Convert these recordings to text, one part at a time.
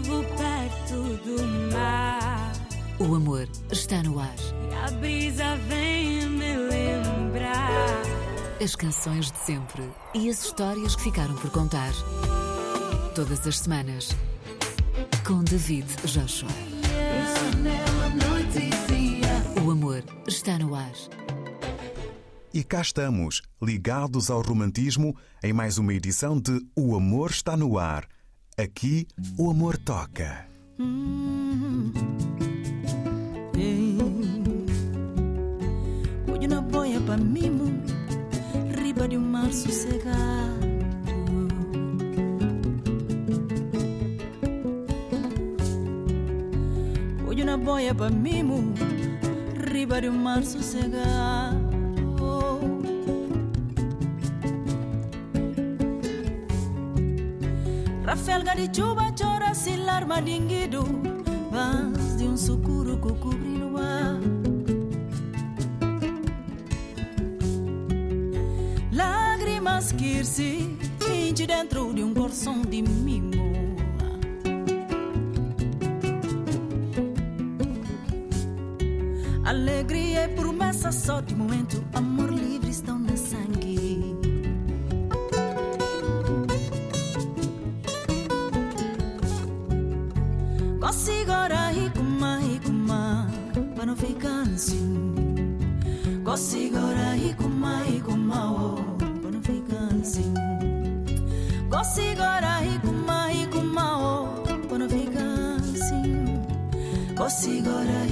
vivo perto do mar. O amor está no ar. E a brisa vem me lembrar. As canções de sempre e as histórias que ficaram por contar. Todas as semanas. Com David Joshua. O amor está no ar. E cá estamos, ligados ao romantismo, em mais uma edição de O Amor Está no Ar. Aqui, o amor toca. Hoje na boia para mimo, riba de um mar sossegado. Hoje na boia para mimo, riba de um mar sossegado. Rafelga de chuva chora silar madinguido Vas de um sucuro que cobre no Lágrimas que se finge dentro de um coração de mimo Alegria e promessa só de momento Amor não ficar assim. Consigo ora hikuma hikuma oh para não ficar assim. Consigo ora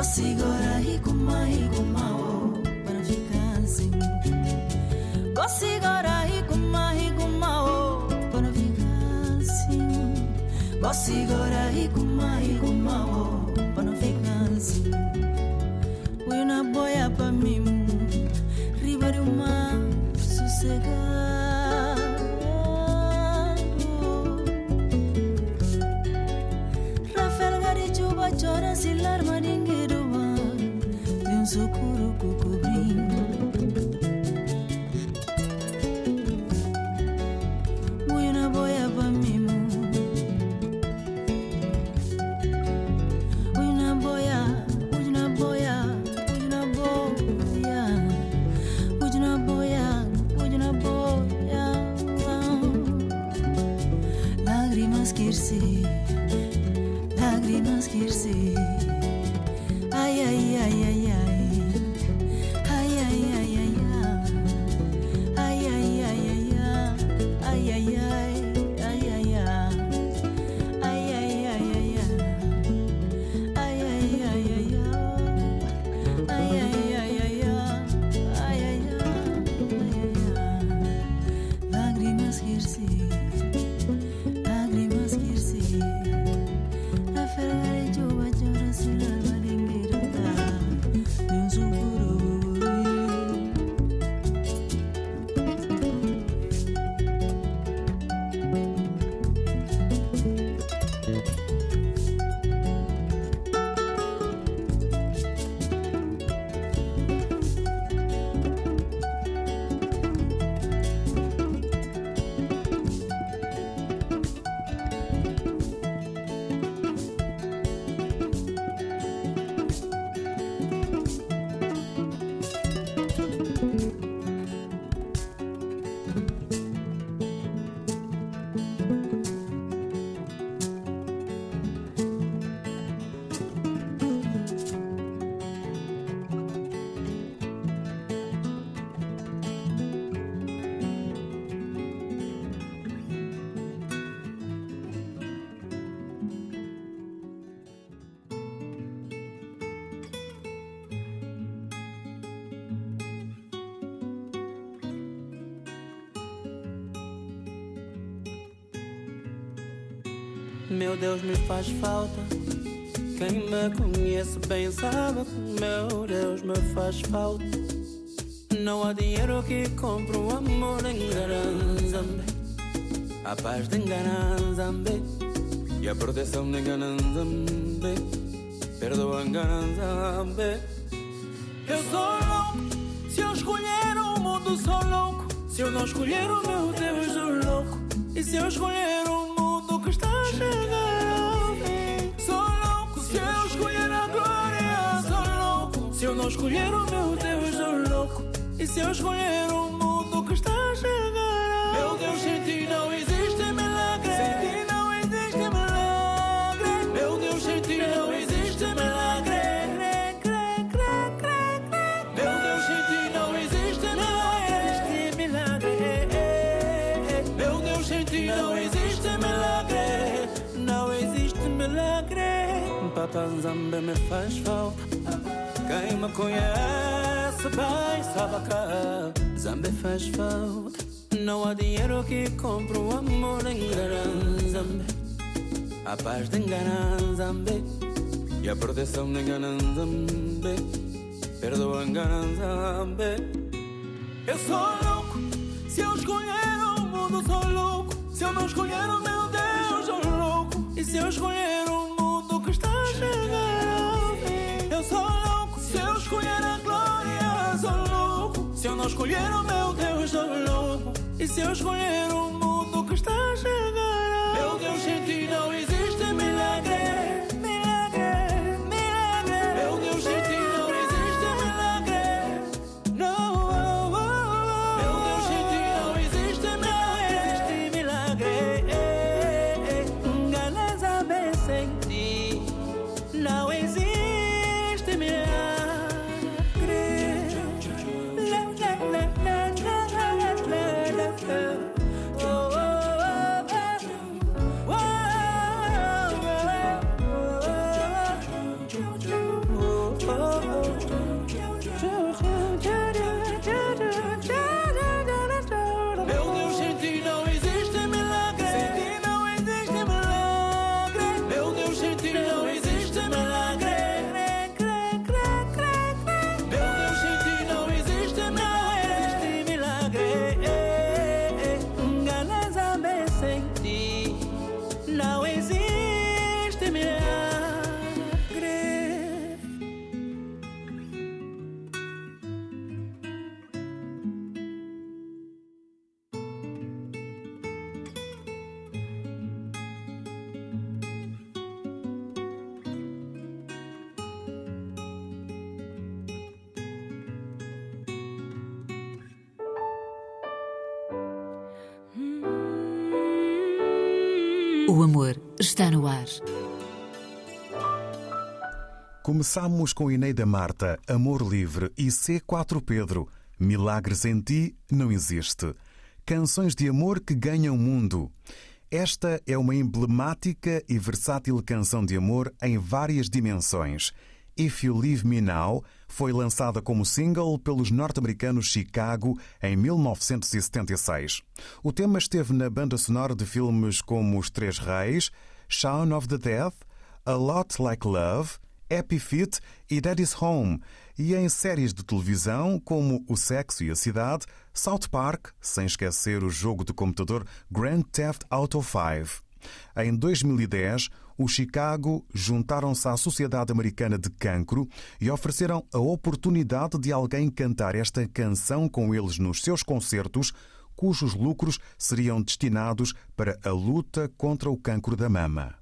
assim. Consigo ora e kuma e kuma oh, para não ficar assim. Fui na boia para mim, riba de um mar sossegado. Rafael Garichuba chora silar maringueiro de um sucuro cobrindo. Lágrimas Meu Deus, me faz falta. Quem me conhece bem sabe que meu Deus me faz falta. Não há dinheiro que compre o amor em Garanzambe. A paz de Garanzambe. E a proteção de Garanzambe. Perdoa Garanzambe. Eu sou louco. Se eu escolher o mundo, sou louco. Se eu não escolher o meu Deus, sou louco. E se eu escolher o mundo que está a escolher o meu Deus, sou louco. E se eu escolher o mundo que está a chegar Meu Deus, sem ti não existe milagre. Sem ti não existe milagre. Meu Deus, sem ti não existe milagre. Meu Deus, sem ti não existe milagre. Meu Deus, sem ti não existe milagre. Não existe milagre. Papanzambe me faz falta. Quem me conhece bem sabe que Zambe faz falta. Não há dinheiro que compre o amor em Garanzambe. A paz de Garanzambe. E a proteção de Garanzambe. Perdoa Garanzambe. Eu sou louco. Se eu escolher o mundo, sou louco. Se eu não escolher o meu Deus, sou louco. E se eu escolher louco. Se eu não escolher o meu Deus, sou louco. E se eu escolher o mundo que está a chegar Meu Deus, sem ti não existe O amor está no ar. Começamos com Ineida Marta, Amor Livre e C4 Pedro, Milagres em Ti não existe. Canções de amor que ganham mundo. Esta é uma emblemática e versátil canção de amor em várias dimensões. If You Leave Me Now foi lançada como single pelos norte-americanos Chicago em 1976. O tema esteve na banda sonora de filmes como Os Três Reis, Shaun of the Dead, A Lot Like Love, Happy Feet e Daddy's Home, e em séries de televisão como O Sexo e a Cidade, South Park, sem esquecer o jogo de computador Grand Theft Auto 5. Em 2010, os Chicago juntaram-se à Sociedade Americana de Cancro e ofereceram a oportunidade de alguém cantar esta canção com eles nos seus concertos, cujos lucros seriam destinados para a luta contra o cancro da mama.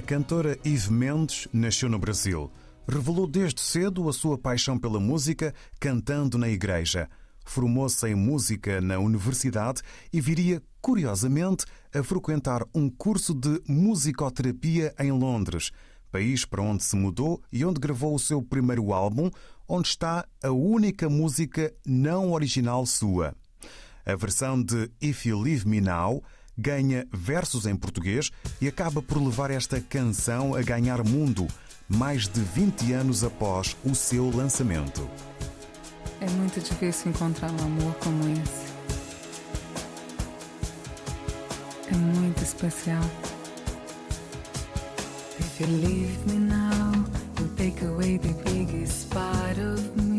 A cantora Eve Mendes nasceu no Brasil. Revelou desde cedo a sua paixão pela música, cantando na igreja. Formou-se em música na universidade e viria, curiosamente, a frequentar um curso de musicoterapia em Londres, país para onde se mudou e onde gravou o seu primeiro álbum, onde está a única música não original sua. A versão de If You Leave Me Now ganha versos em português e acaba por levar esta canção a ganhar mundo, mais de 20 anos após o seu lançamento. É muito difícil encontrar um amor como esse. É muito especial. If you leave me now, you take away the biggest part of me.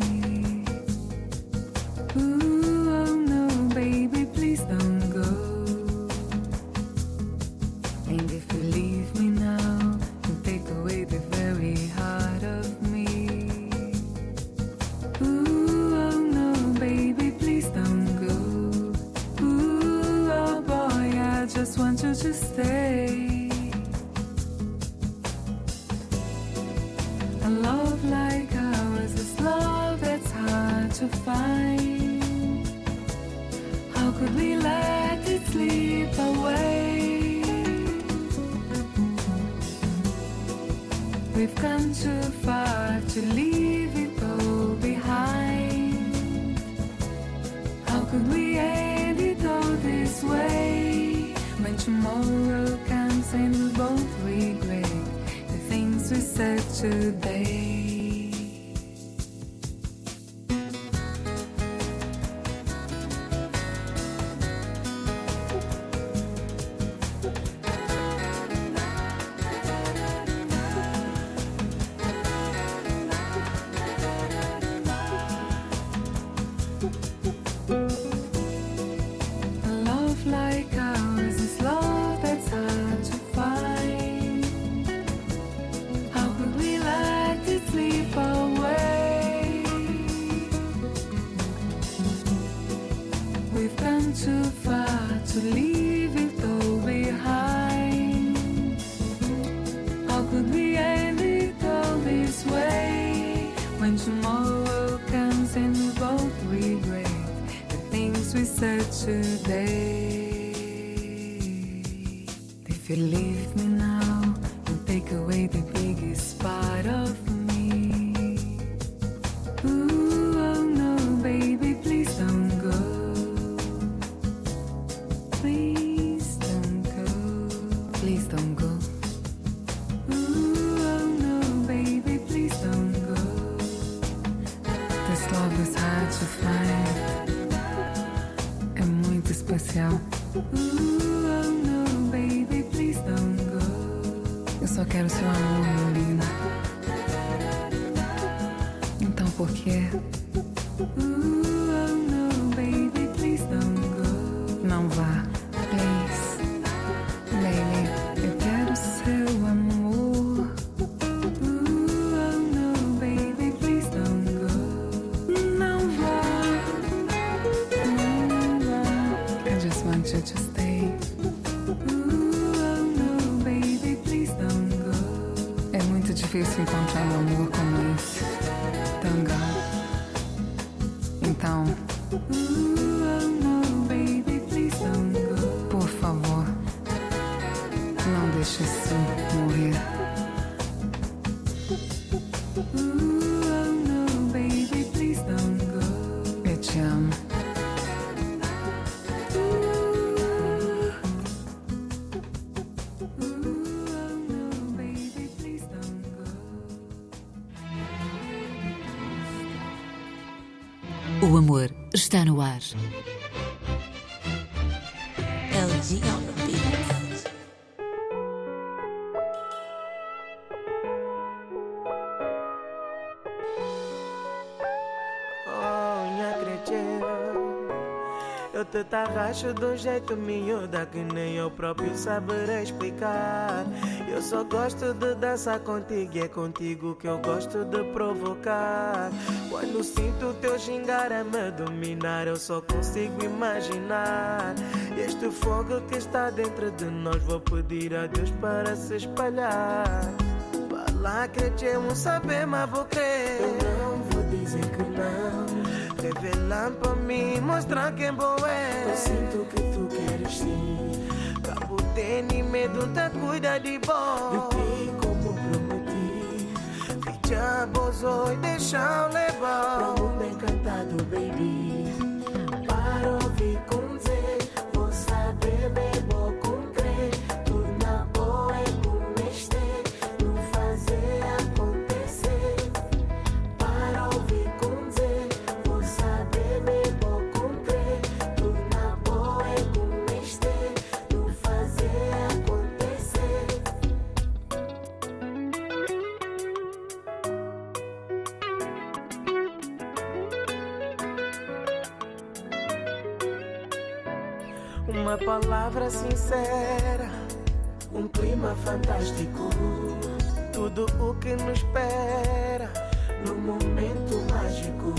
Today. Eu só quero seu amor, meu lindo. Então por quê? É muito difícil encontrar um Eu te tarracho de um jeito miúda que nem eu próprio saberei explicar Eu só gosto de dançar contigo e é contigo que eu gosto de provocar Quando sinto o teu gingar a me dominar eu só consigo imaginar Este fogo que está dentro de nós, vou pedir a Deus para se espalhar. Para lá crescemos, saber, mas vou crer. Revelar para mim, mostrar quem boa é. Eu sinto que tu queres sim. Cabo tem nem medo, tá cuida de bom. De ti, como prometi. Ficha bozo e deixa eu levar. Pra mundo encantado, baby. Palavra sincera, um clima fantástico. Tudo o que nos espera no momento mágico.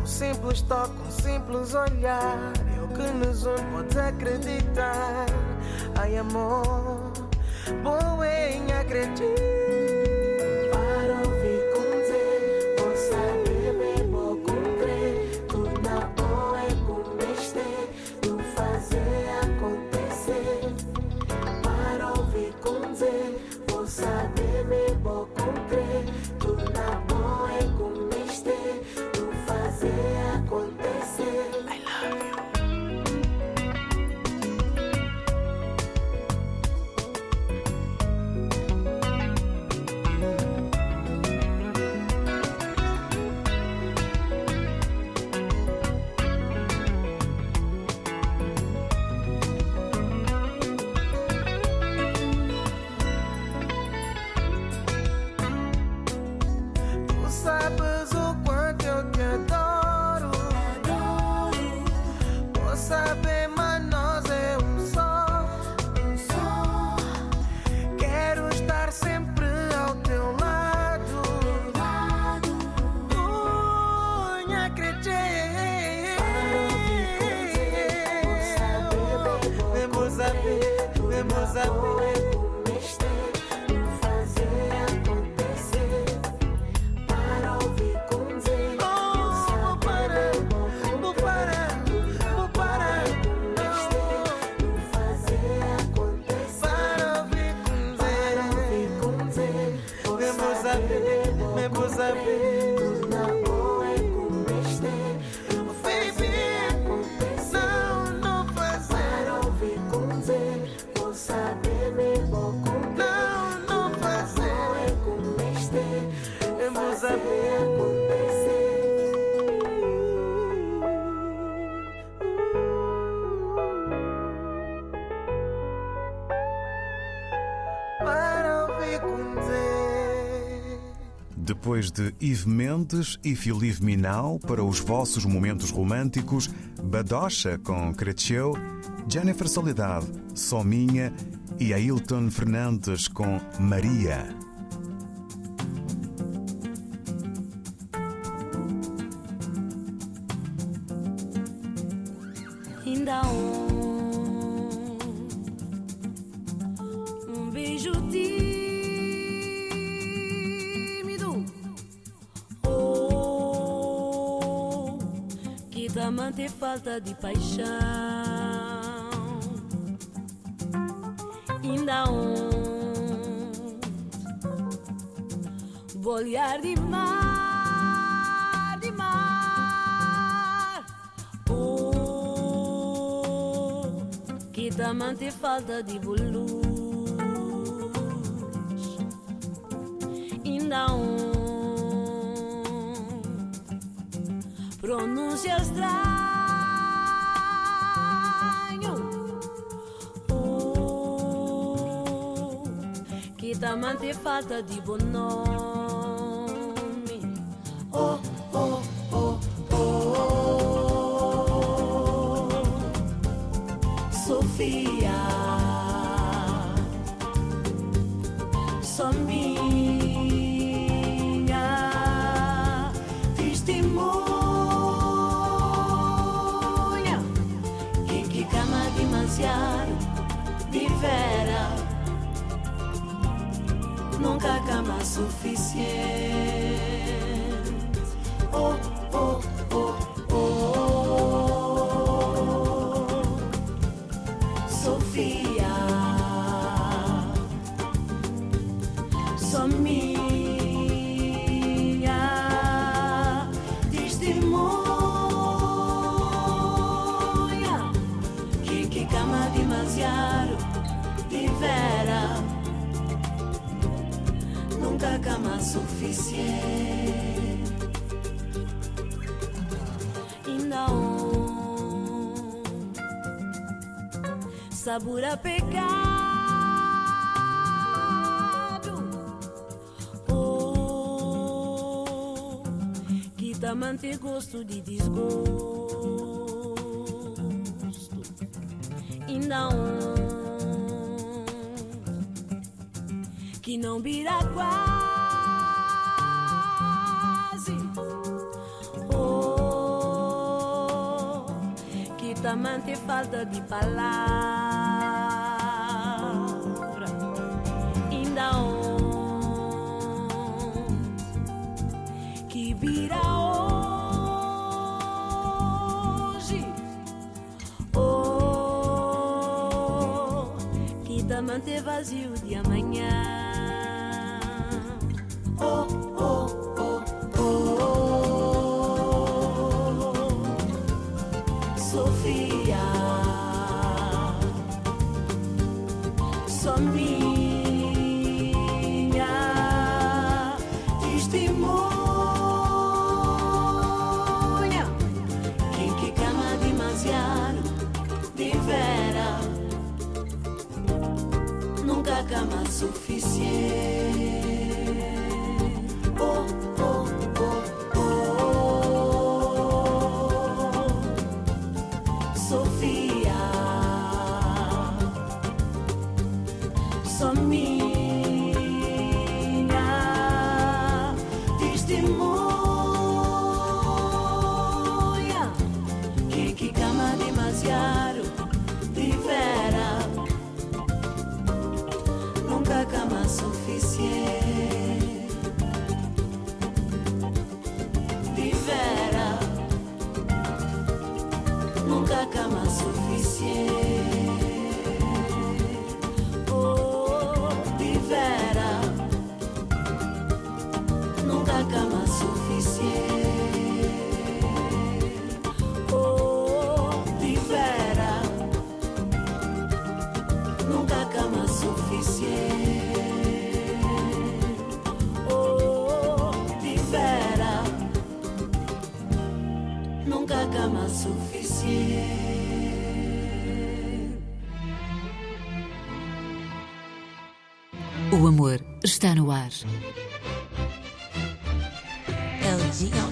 Um simples toque, um simples olhar. É o que nos une, podes acreditar. Ai, amor, bom em acreditar. Depois de Yves Mendes e Filipe Minau para os vossos momentos românticos, Badocha com Cresceu, Jennifer Soledade, Só Minha e Ailton Fernandes com Maria. Ainda um, um beijo tímido, manter falta de paixão. Ainda um olhar de mar, de mar. Oh, que dá manter falta de luz. Estranho. Oh, que dá manter falta de bom sabor a pecado. Oh, quita tem gosto de desgosto. E não. Que não vira quase. Oh, que tamanho falta de palavras. Está no ar. LG.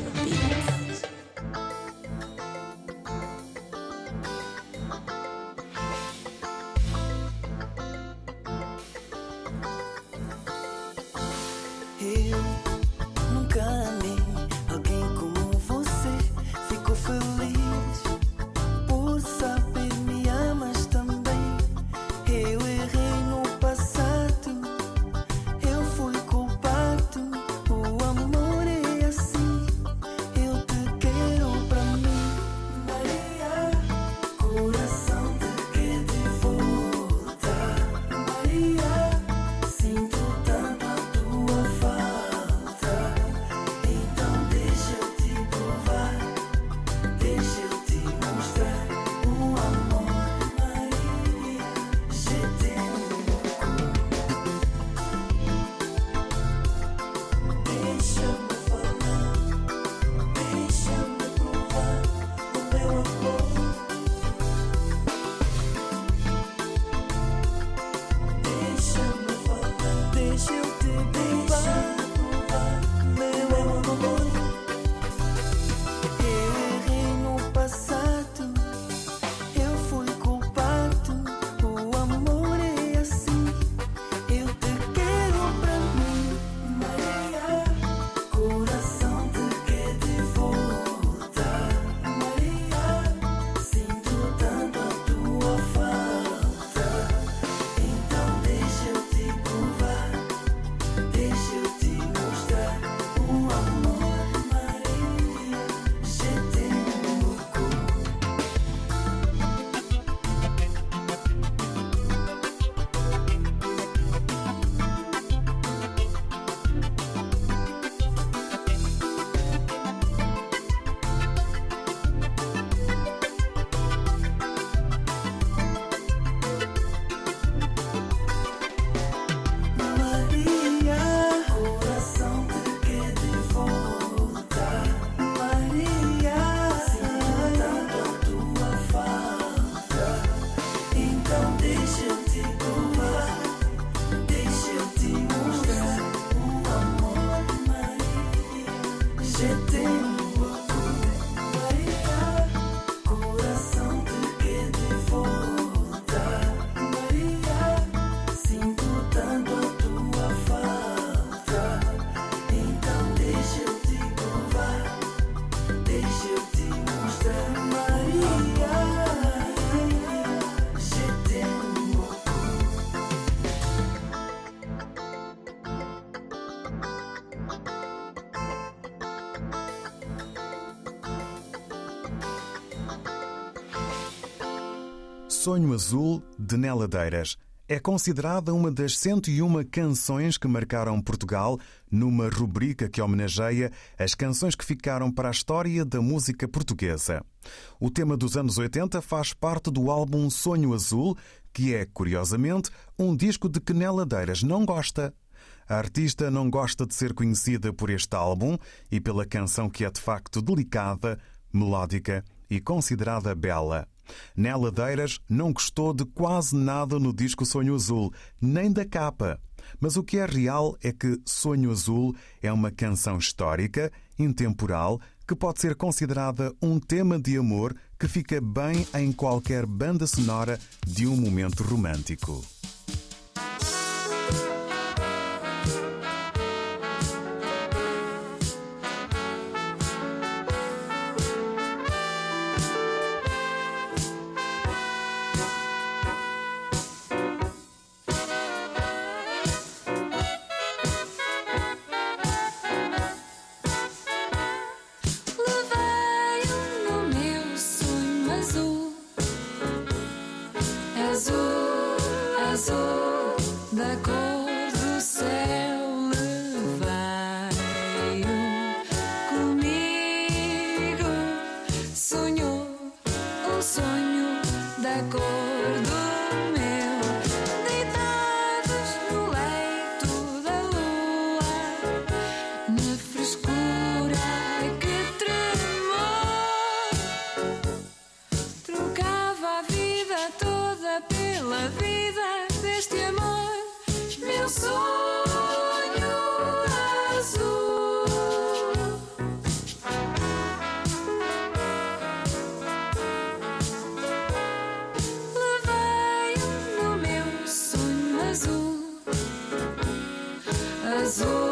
Sonho Azul, de Neladeiras. É considerada uma das 101 canções que marcaram Portugal numa rubrica que homenageia as canções que ficaram para a história da música portuguesa. O tema dos anos 80 faz parte do álbum Sonho Azul, que é, curiosamente, um disco de que Neladeiras não gosta. A artista não gosta de ser conhecida por este álbum e pela canção que é de facto delicada, melódica e considerada bela. Nela Deiras não gostou de quase nada no disco Sonho Azul, nem da capa. Mas o que é real é que Sonho Azul é uma canção histórica, intemporal, que pode ser considerada um tema de amor que fica bem em qualquer banda sonora de um momento romântico. Azul,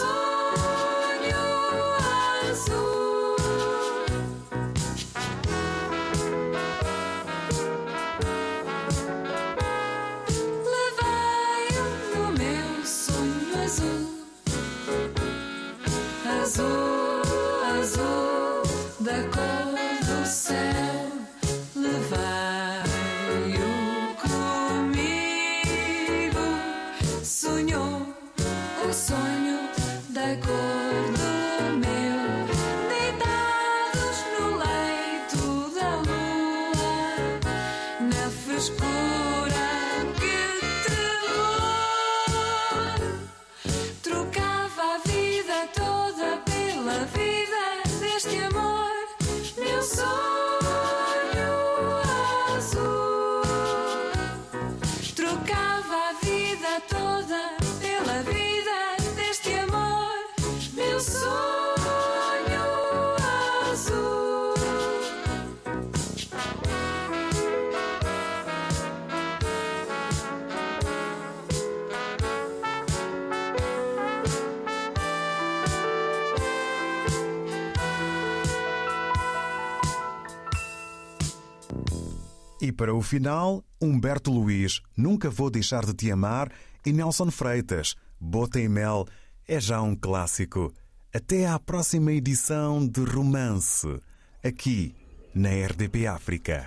meu E para o final, Humberto Luiz, Nunca Vou Deixar de Te Amar, e Nelson Freitas, Bota e Mel, é já um clássico. Até à próxima edição de Romance, aqui na RDP África.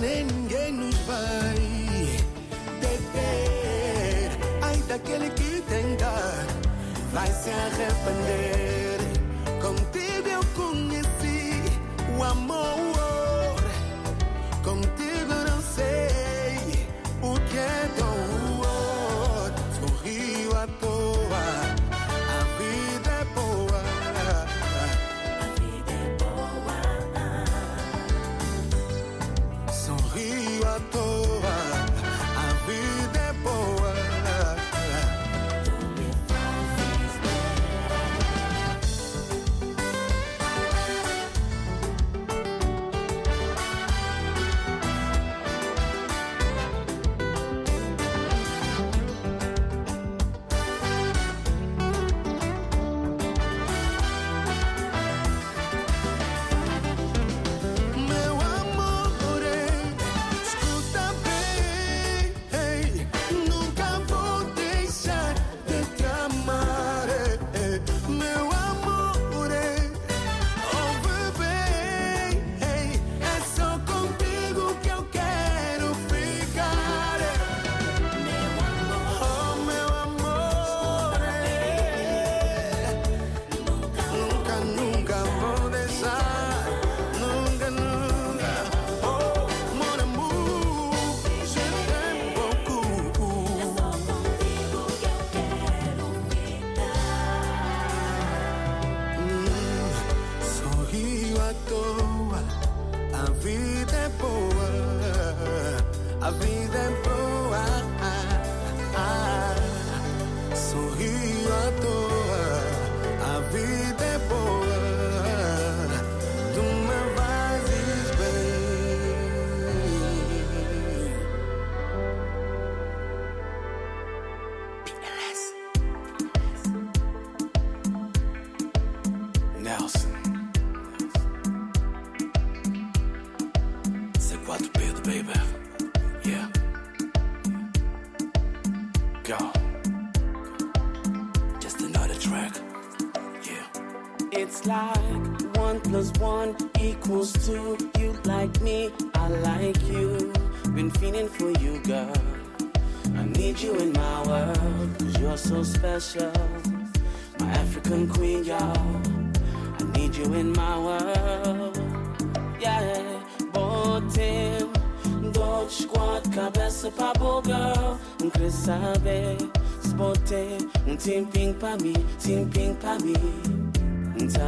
Nem ninguém nos vai deter. Ai daquele que tentar, vai se arrepender. Contigo eu conheci o amor.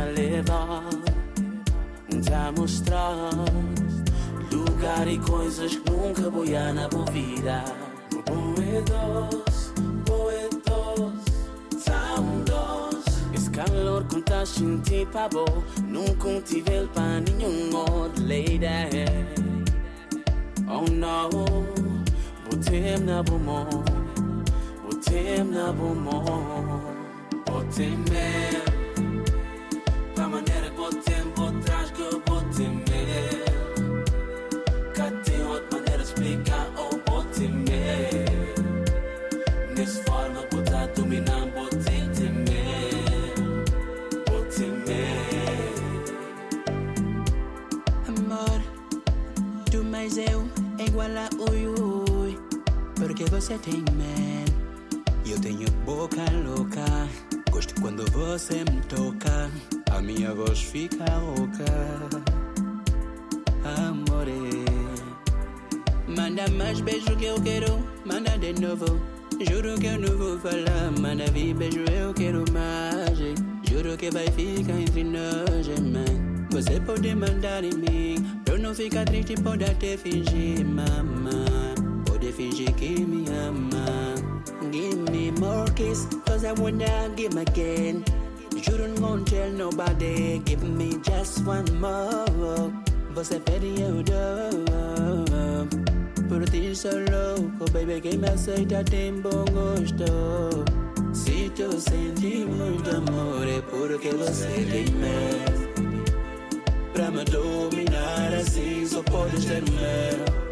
Levar, tá mostrar. Lugar e coisas que nunca vou na boa vida. Boedos, tão dos. Esse calor que tá sentindo pra bo, nunca tive pra nenhum outro lady. Oh no, botem na bomo, botem na bomo, botem mesmo. Você tem man, eu tenho boca louca. Gosto quando você me toca, a minha voz fica rouca. Amore, manda mais beijo que eu quero, manda de novo. Juro que eu não vou falar, manda vir beijo, eu quero mais. Juro que vai ficar entre nós, man. Você pode mandar em mim, pra eu não ficar triste, pode até fingir, mama. Que me ama. Give me more kiss, cause I wanna give again. You don't gonna tell nobody, give me just one more. Você pede eu dou. Por ti sou louco, baby, quem me aceita tem bom gosto. Se tu sente muito amor, é porque você tem medo. Pra me dominar assim, só podes ter medo.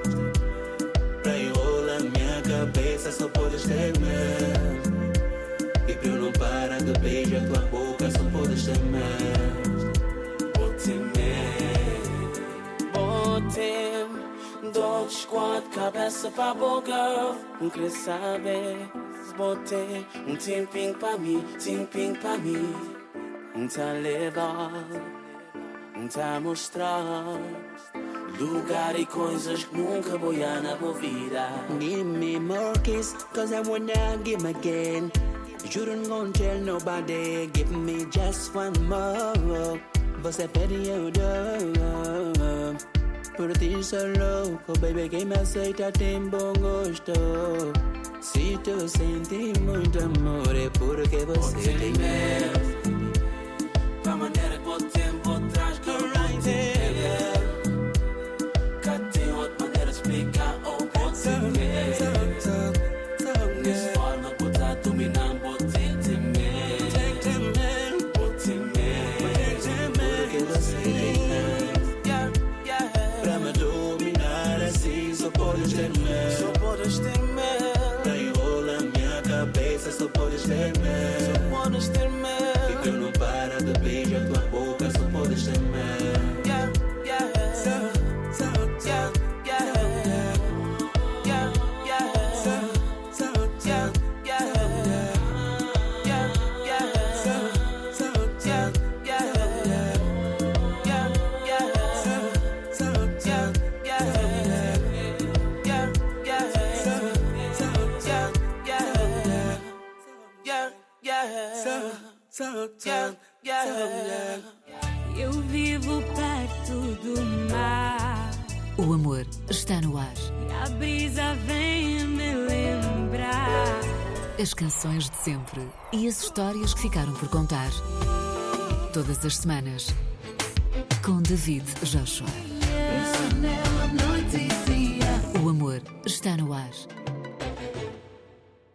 Cabeça, só podes ter medo. E pra eu não parar de beijar tua boca, só podes ter medo. Botem mesmo. Botem. Dor squad, cabeça pra girl. Não quer saber. Se botem um tempinho pra mim, tempinho pra mim. Tá levar, tá mostrar. Lugar e coisas que nunca vou na boa vida. Give me more kiss, cause I wanna give again. You don't gonna tell nobody, give me just one more. Você pede eu dou. Por ti sou louco, baby, quem me aceita tem bom gosto. Se tu sente muito amor, é porque você tem medo. Da maneira que botem, botrás canções de sempre e as histórias que ficaram por contar. Todas as semanas. Com David Joshua.